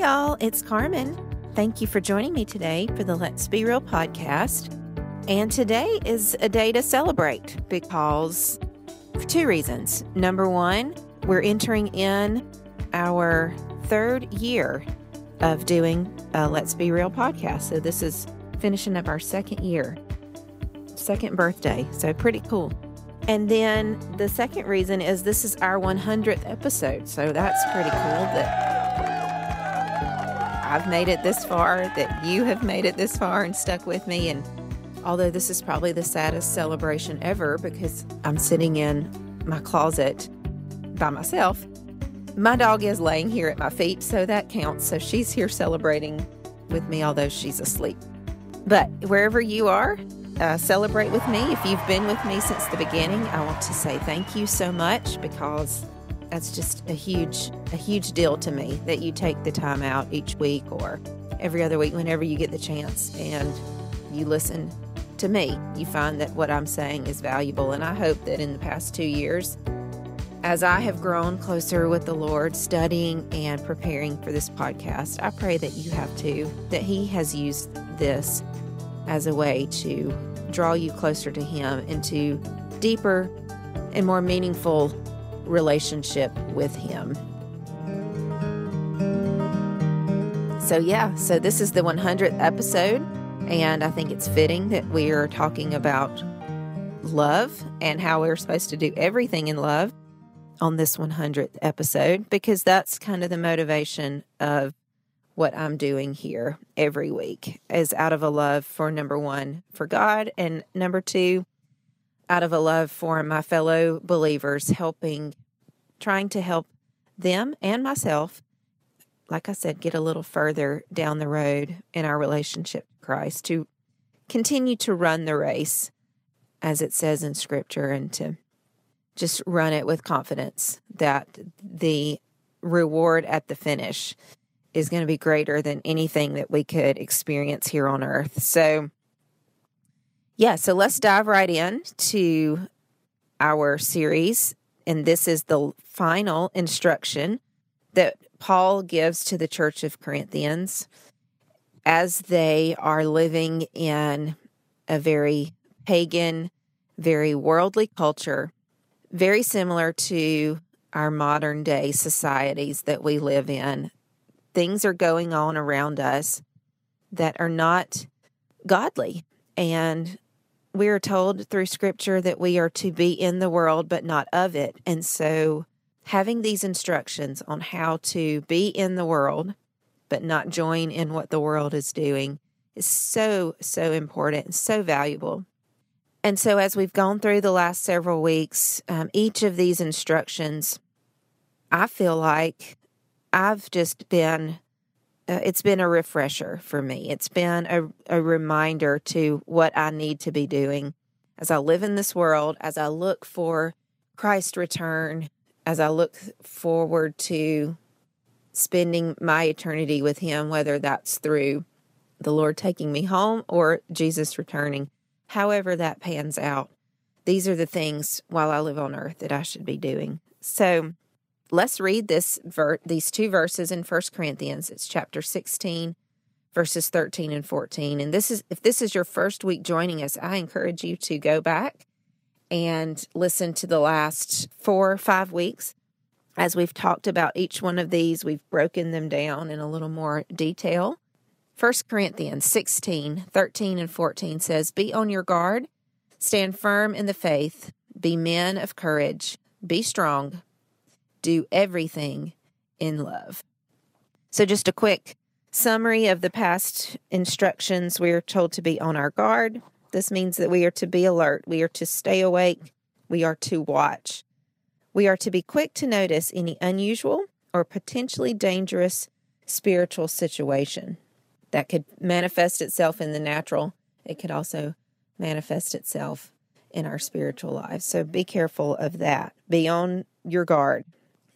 Y'all, it's Carmen. Thank you for joining me today for the Let's Be Real podcast. And today is a day to celebrate because for two reasons. Number one, we're entering in our third year of doing a Let's Be Real podcast. So this is finishing up our second year, second birthday. So pretty cool. And then the second reason is this is our 100th episode. So that's pretty cool that I've made it this far, that you have made it this far and stuck with me. And although this is probably the saddest celebration ever because I'm sitting in my closet by myself, my dog is laying here at my feet, so that counts. So she's here celebrating with me, although she's asleep. But wherever you are, uh, celebrate with me. If you've been with me since the beginning, I want to say thank you so much because that's just a huge a huge deal to me that you take the time out each week or every other week whenever you get the chance and you listen to me. You find that what i'm saying is valuable and i hope that in the past two years as i have grown closer with the lord studying and preparing for this podcast i pray that you have too that he has used this as a way to draw you closer to him into deeper and more meaningful relationship with Him. So, yeah, so this is the 100th episode, and I think it's fitting that we are talking about love and how we're supposed to do everything in love on this 100th episode because that's kind of the motivation of what I'm doing here every week is out of a love for number one, for God, and number two, out of a love for my fellow believers, helping, trying to help them and myself, like I said, get a little further down the road in our relationship to Christ, to continue to run the race as it says in Scripture, and to just run it with confidence that the reward at the finish is going to be greater than anything that we could experience here on earth. So, yeah, so let's dive right in to our series. And this is the final instruction that Paul gives to the church of Corinthians as they are living in a very pagan, very worldly culture, very similar to our modern day societies that we live in. Things are going on around us that are not godly. And we are told through scripture that we are to be in the world, but not of it. And so, having these instructions on how to be in the world, but not join in what the world is doing is so, so important and so valuable. And so, as we've gone through the last several weeks, um, each of these instructions, I feel like I've just been uh, it's been a refresher for me. It's been a, a reminder to what I need to be doing as I live in this world, as I look for Christ's return, as I look forward to spending my eternity with Him, whether that's through the Lord taking me home or Jesus returning, however that pans out. These are the things while I live on earth that I should be doing. So, let's read this ver- these two verses in First Corinthians. It's chapter 16 verses 13 and 14. And this is if this is your first week joining us, I encourage you to go back and listen to the last 4 or 5 weeks as we've talked about each one of these, we've broken them down in a little more detail. First Corinthians 16, 13 and 14 says, "Be on your guard, stand firm in the faith, be men of courage, be strong." Do everything in love. So, just a quick summary of the past instructions we are told to be on our guard. This means that we are to be alert, we are to stay awake, we are to watch. We are to be quick to notice any unusual or potentially dangerous spiritual situation that could manifest itself in the natural. It could also manifest itself in our spiritual lives. So be careful of that. Be on your guard.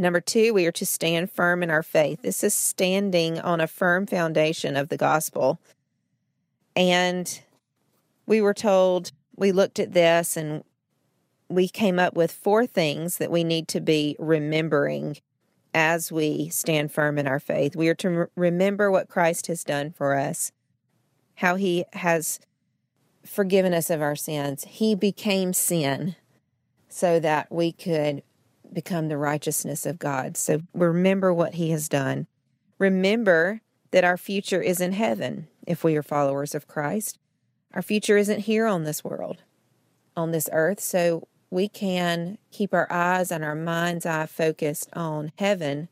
Number two, we are to stand firm in our faith. This is standing on a firm foundation of the gospel. And we were told, we looked at this and we came up with four things that we need to be remembering as we stand firm in our faith. We are to remember what Christ has done for us, how he has forgiven us of our sins. He became sin so that we could become the righteousness of God. So remember what he has done. Remember that our future is in heaven if we are followers of Christ. Our future isn't here on this world, on this earth. So we can keep our eyes and our mind's eye focused on heaven,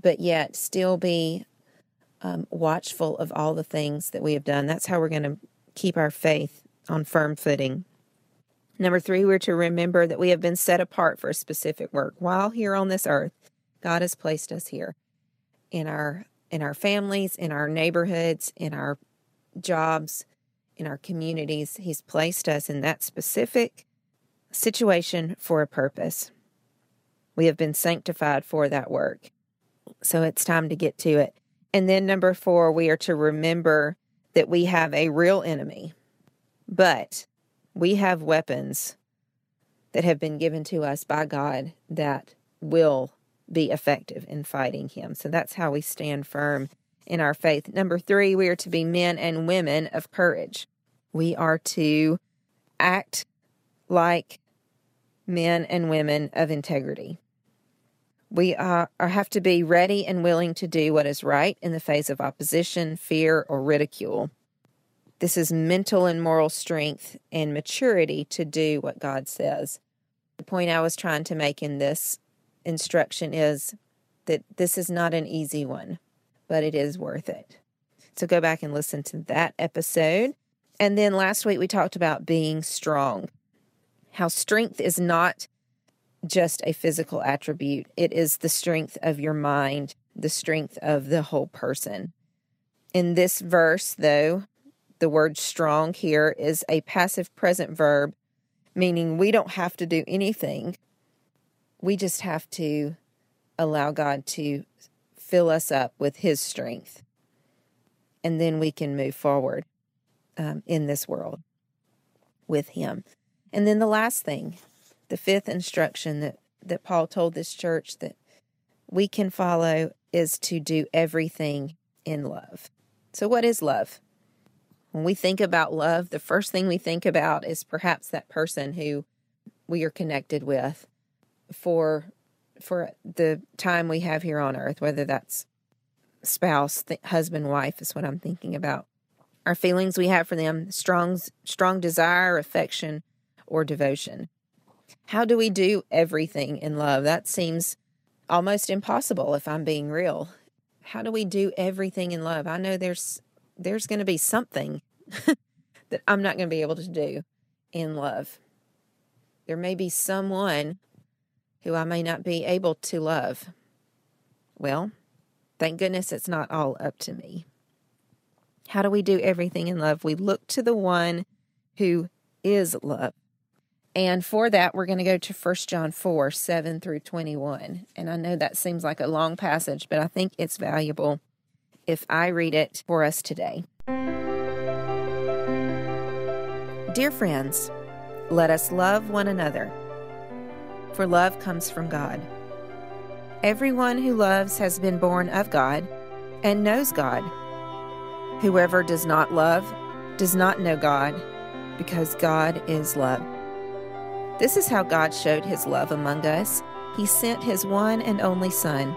but yet still be um, watchful of all the things that we have done. That's how we're going to keep our faith on firm footing. Number three, we're to remember that we have been set apart for a specific work. While here on this earth, God has placed us here in our in our families, in our neighborhoods, in our jobs, in our communities. He's placed us in that specific situation for a purpose. We have been sanctified for that work. So it's time to get to it. And then number four, we are to remember that we have a real enemy, but we have weapons that have been given to us by God that will be effective in fighting him. So that's how we stand firm in our faith. Number three, we are to be men and women of courage. We are to act like men and women of integrity. We are, have to be ready and willing to do what is right in the face of opposition, fear, or ridicule. This is mental and moral strength and maturity to do what God says. The point I was trying to make in this instruction is that this is not an easy one, but it is worth it. So go back and listen to that episode. And then last week we talked about being strong how strength is not just a physical attribute, it is the strength of your mind, the strength of the whole person. In this verse, though, the word strong here is a passive present verb, meaning we don't have to do anything. We just have to allow God to fill us up with His strength. And then we can move forward um, in this world with Him. And then the last thing, the fifth instruction that, that Paul told this church that we can follow is to do everything in love. So, what is love? When we think about love, the first thing we think about is perhaps that person who we are connected with for for the time we have here on earth, whether that's spouse, th- husband, wife is what I'm thinking about. Our feelings we have for them, strong strong desire, affection, or devotion. How do we do everything in love? That seems almost impossible if I'm being real. How do we do everything in love? I know there's there's going to be something that I'm not going to be able to do in love. There may be someone who I may not be able to love. Well, thank goodness it's not all up to me. How do we do everything in love? We look to the one who is love. And for that, we're going to go to 1 John 4 7 through 21. And I know that seems like a long passage, but I think it's valuable if I read it for us today. Dear friends, let us love one another, for love comes from God. Everyone who loves has been born of God and knows God. Whoever does not love does not know God, because God is love. This is how God showed his love among us. He sent his one and only Son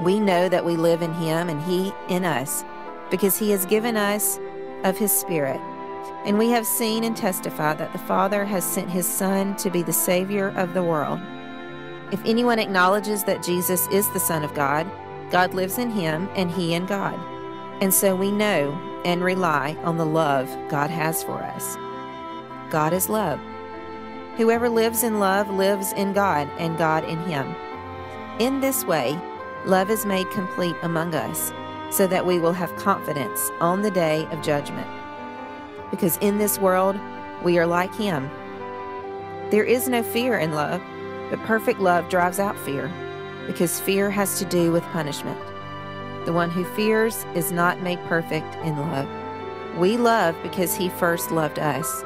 We know that we live in him and he in us, because he has given us of his Spirit. And we have seen and testified that the Father has sent his Son to be the Savior of the world. If anyone acknowledges that Jesus is the Son of God, God lives in him and he in God. And so we know and rely on the love God has for us. God is love. Whoever lives in love lives in God, and God in him. In this way, love is made complete among us, so that we will have confidence on the day of judgment. Because in this world, we are like Him. There is no fear in love, but perfect love drives out fear, because fear has to do with punishment. The one who fears is not made perfect in love. We love because He first loved us.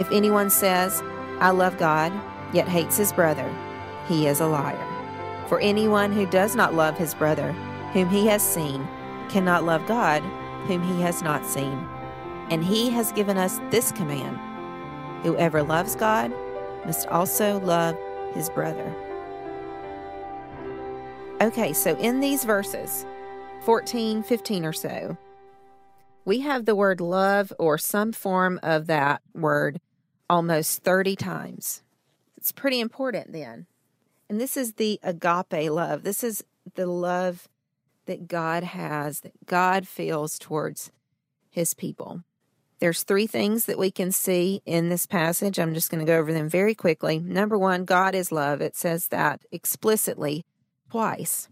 If anyone says, I love God, yet hates his brother, he is a liar. For anyone who does not love his brother, whom he has seen, cannot love God, whom he has not seen. And he has given us this command Whoever loves God must also love his brother. Okay, so in these verses, 14, 15 or so, we have the word love or some form of that word almost 30 times. It's pretty important then. And this is the agape love. This is the love that God has, that God feels towards his people. There's three things that we can see in this passage. I'm just going to go over them very quickly. Number one, God is love. It says that explicitly twice.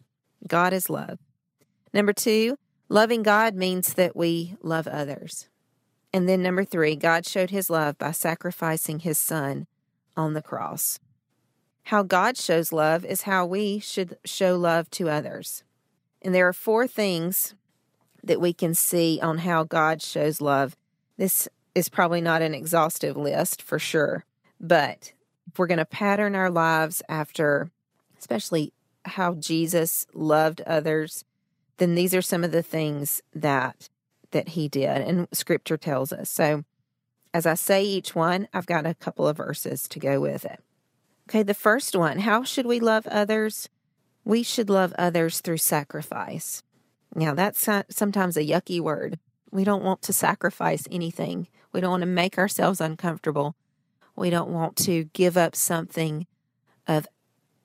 God is love. Number two, loving God means that we love others. And then number three, God showed his love by sacrificing his son on the cross. How God shows love is how we should show love to others. And there are four things that we can see on how God shows love. This is probably not an exhaustive list for sure, but if we're going to pattern our lives after, especially how Jesus loved others, then these are some of the things that that he did, and scripture tells us. So, as I say each one, I've got a couple of verses to go with it. Okay, the first one how should we love others? We should love others through sacrifice. Now, that's sometimes a yucky word. We don't want to sacrifice anything, we don't want to make ourselves uncomfortable. We don't want to give up something of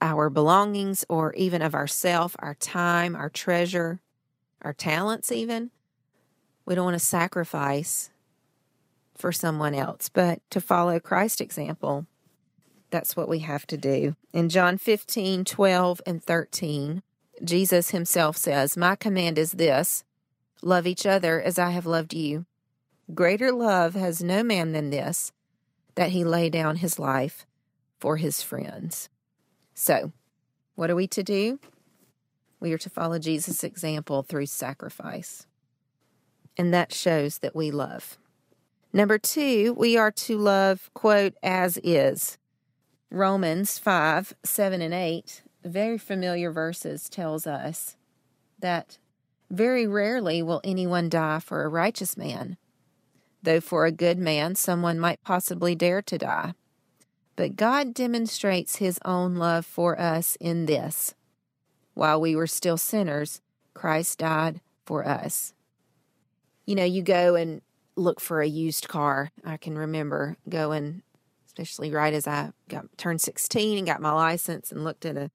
our belongings or even of ourself, our time, our treasure, our talents, even. We don't want to sacrifice for someone else, but to follow Christ's example, that's what we have to do. In John 15, 12, and 13, Jesus himself says, My command is this love each other as I have loved you. Greater love has no man than this, that he lay down his life for his friends. So, what are we to do? We are to follow Jesus' example through sacrifice and that shows that we love. Number two, we are to love, quote, as is. Romans 5 7 and 8, very familiar verses, tells us that very rarely will anyone die for a righteous man, though for a good man someone might possibly dare to die. But God demonstrates his own love for us in this while we were still sinners, Christ died for us you know, you go and look for a used car. I can remember going, especially right as I got turned 16 and got my license and looked at a,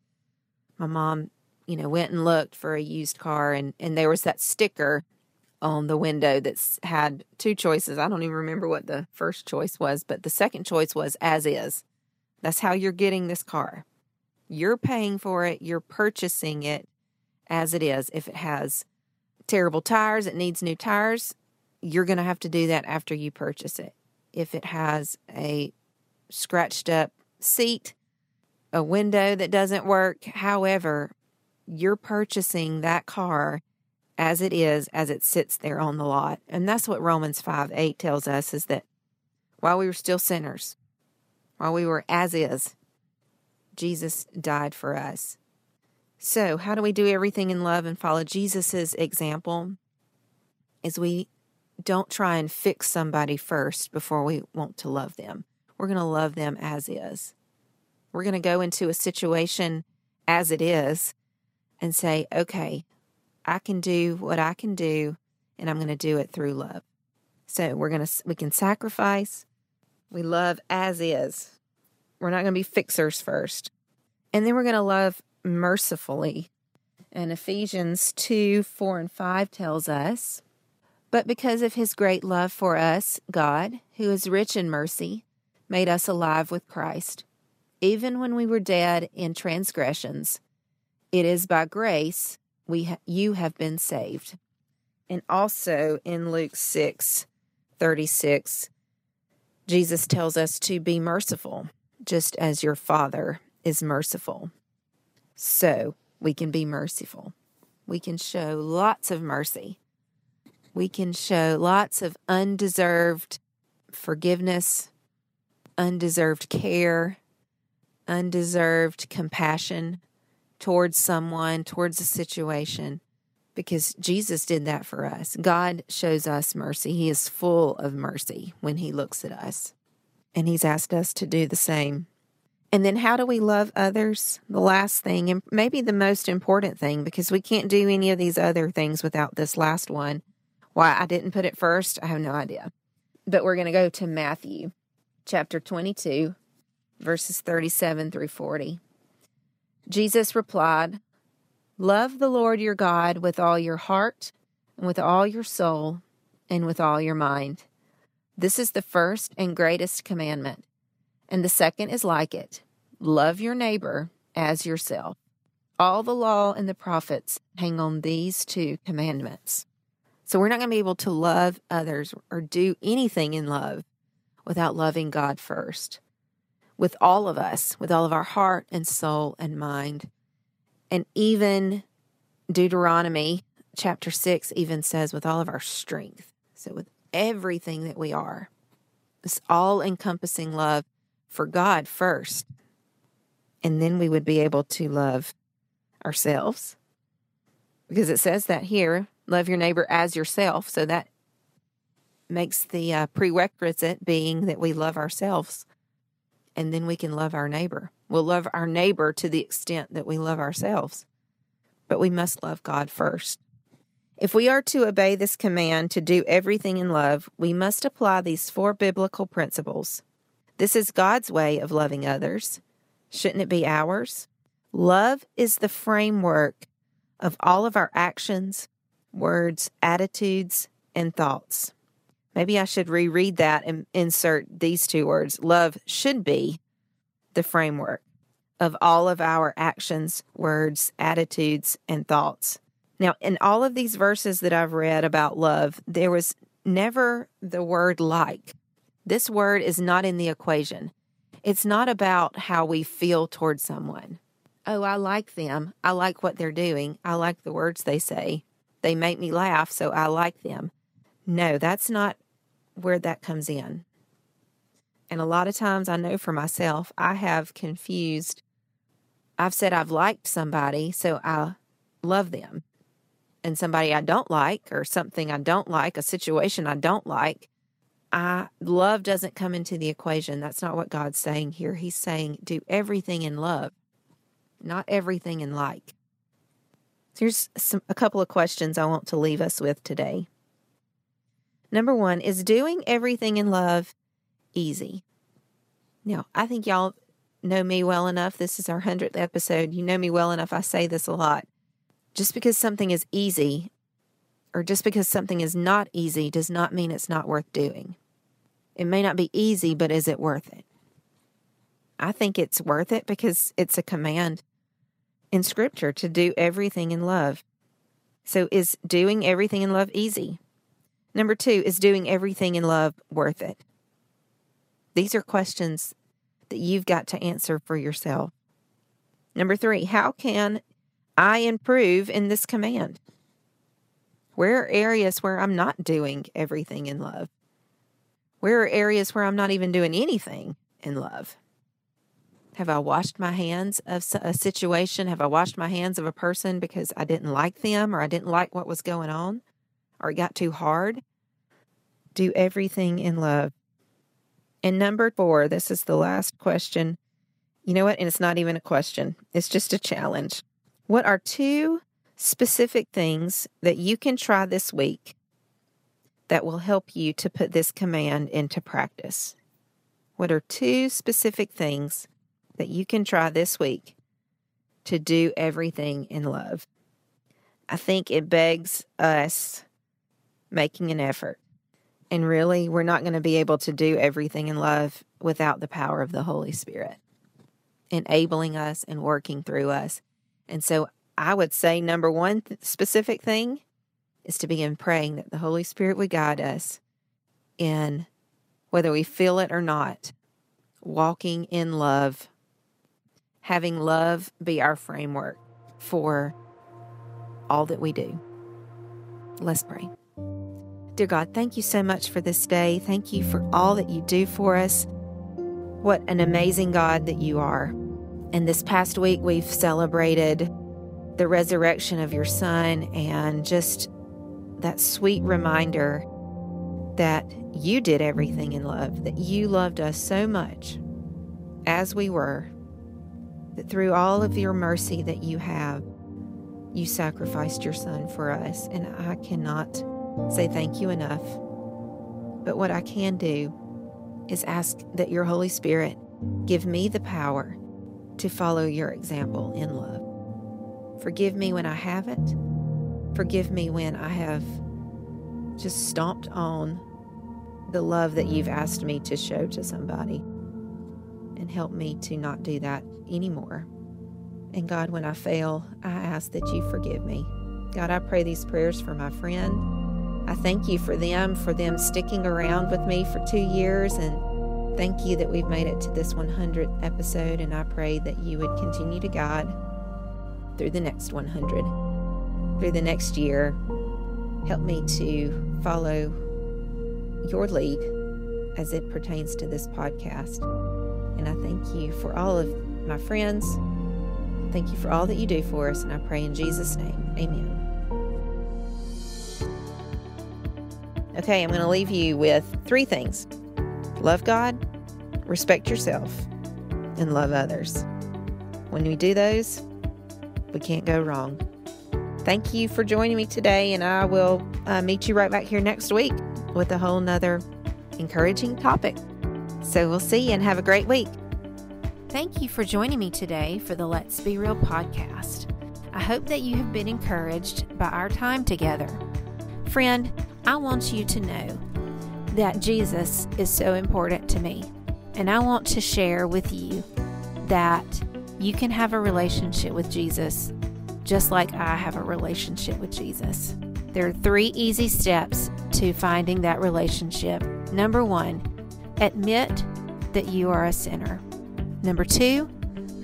my mom, you know, went and looked for a used car and, and there was that sticker on the window that's had two choices. I don't even remember what the first choice was, but the second choice was as is. That's how you're getting this car. You're paying for it, you're purchasing it as it is. If it has terrible tires, it needs new tires, you're going to have to do that after you purchase it. If it has a scratched up seat, a window that doesn't work, however, you're purchasing that car as it is, as it sits there on the lot. And that's what Romans 5 8 tells us is that while we were still sinners, while we were as is, Jesus died for us. So, how do we do everything in love and follow Jesus' example? Is we don't try and fix somebody first before we want to love them. We're going to love them as is. We're going to go into a situation as it is and say, okay, I can do what I can do, and I'm going to do it through love. So we're going to, we can sacrifice. We love as is. We're not going to be fixers first. And then we're going to love mercifully. And Ephesians 2 4 and 5 tells us, But because of his great love for us, God, who is rich in mercy, made us alive with Christ. Even when we were dead in transgressions, it is by grace we ha- you have been saved. And also in Luke 6 36, Jesus tells us to be merciful, just as your Father is merciful. So we can be merciful. We can show lots of mercy. We can show lots of undeserved forgiveness, undeserved care, undeserved compassion towards someone, towards a situation, because Jesus did that for us. God shows us mercy. He is full of mercy when He looks at us, and He's asked us to do the same. And then, how do we love others? The last thing, and maybe the most important thing, because we can't do any of these other things without this last one. Why I didn't put it first, I have no idea. But we're going to go to Matthew chapter 22, verses 37 through 40. Jesus replied, Love the Lord your God with all your heart, and with all your soul, and with all your mind. This is the first and greatest commandment. And the second is like it love your neighbor as yourself. All the law and the prophets hang on these two commandments. So we're not going to be able to love others or do anything in love without loving God first. With all of us, with all of our heart and soul and mind. And even Deuteronomy chapter 6 even says, with all of our strength. So, with everything that we are, this all encompassing love for God first. And then we would be able to love ourselves. Because it says that here love your neighbor as yourself. So that makes the uh, prerequisite being that we love ourselves. And then we can love our neighbor. We'll love our neighbor to the extent that we love ourselves. But we must love God first. If we are to obey this command to do everything in love, we must apply these four biblical principles. This is God's way of loving others. Shouldn't it be ours? Love is the framework of all of our actions, words, attitudes, and thoughts. Maybe I should reread that and insert these two words. Love should be the framework of all of our actions, words, attitudes, and thoughts. Now, in all of these verses that I've read about love, there was never the word like. This word is not in the equation. It's not about how we feel towards someone. Oh, I like them. I like what they're doing. I like the words they say. They make me laugh, so I like them. No, that's not where that comes in. And a lot of times I know for myself, I have confused. I've said I've liked somebody, so I love them. And somebody I don't like, or something I don't like, a situation I don't like, I love doesn't come into the equation. That's not what God's saying here. He's saying do everything in love, not everything in like. So here's some, a couple of questions I want to leave us with today. Number one is doing everything in love easy. Now, I think y'all know me well enough. This is our 100th episode. You know me well enough. I say this a lot. Just because something is easy or just because something is not easy does not mean it's not worth doing. It may not be easy, but is it worth it? I think it's worth it because it's a command in Scripture to do everything in love. So, is doing everything in love easy? Number two, is doing everything in love worth it? These are questions that you've got to answer for yourself. Number three, how can I improve in this command? Where are areas where I'm not doing everything in love? Where are areas where I'm not even doing anything in love? Have I washed my hands of a situation? Have I washed my hands of a person because I didn't like them or I didn't like what was going on or it got too hard? Do everything in love. And number four, this is the last question. You know what? And it's not even a question, it's just a challenge. What are two specific things that you can try this week that will help you to put this command into practice? What are two specific things that you can try this week to do everything in love? I think it begs us making an effort. And really, we're not going to be able to do everything in love without the power of the Holy Spirit enabling us and working through us. And so I would say number one th- specific thing is to begin praying that the Holy Spirit would guide us in whether we feel it or not, walking in love, having love be our framework for all that we do. Let's pray. Dear God, thank you so much for this day. Thank you for all that you do for us. What an amazing God that you are. And this past week, we've celebrated the resurrection of your Son and just that sweet reminder that you did everything in love, that you loved us so much as we were, that through all of your mercy that you have, you sacrificed your son for us. And I cannot say thank you enough. But what I can do is ask that your Holy Spirit give me the power to follow your example in love. Forgive me when I haven't. Forgive me when I have just stomped on the love that you've asked me to show to somebody. And help me to not do that anymore. And God, when I fail, I ask that you forgive me. God, I pray these prayers for my friend. I thank you for them, for them sticking around with me for two years. And thank you that we've made it to this 100th episode. And I pray that you would continue to guide through the next 100, through the next year. Help me to follow your lead as it pertains to this podcast. And I thank you for all of my friends, Thank you for all that you do for us, and I pray in Jesus' name. Amen. Okay, I'm going to leave you with three things love God, respect yourself, and love others. When we do those, we can't go wrong. Thank you for joining me today, and I will uh, meet you right back here next week with a whole nother encouraging topic. So we'll see you and have a great week. Thank you for joining me today for the Let's Be Real podcast. I hope that you have been encouraged by our time together. Friend, I want you to know that Jesus is so important to me, and I want to share with you that you can have a relationship with Jesus just like I have a relationship with Jesus. There are three easy steps to finding that relationship. Number one, admit that you are a sinner. Number two,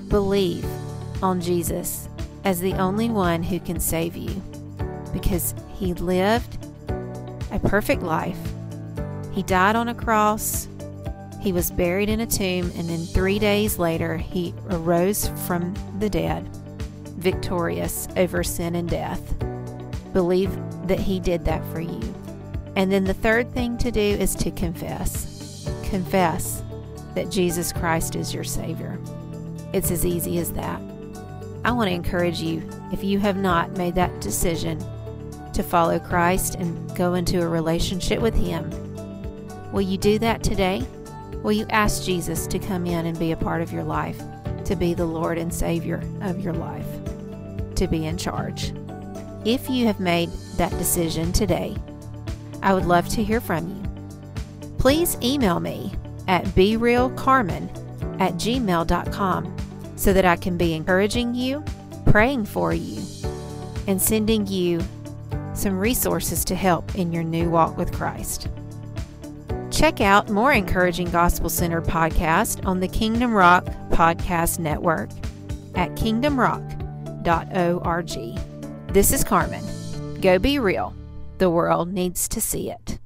believe on Jesus as the only one who can save you because he lived a perfect life. He died on a cross. He was buried in a tomb, and then three days later, he arose from the dead, victorious over sin and death. Believe that he did that for you. And then the third thing to do is to confess. Confess that Jesus Christ is your Savior. It's as easy as that. I want to encourage you, if you have not made that decision to follow Christ and go into a relationship with Him, will you do that today? Will you ask Jesus to come in and be a part of your life, to be the Lord and Savior of your life, to be in charge? If you have made that decision today, I would love to hear from you. Please email me at berealcarmen at gmail.com so that I can be encouraging you, praying for you, and sending you some resources to help in your new walk with Christ. Check out more encouraging gospel centered podcasts on the Kingdom Rock Podcast Network at kingdomrock.org. This is Carmen. Go be real. The world needs to see it.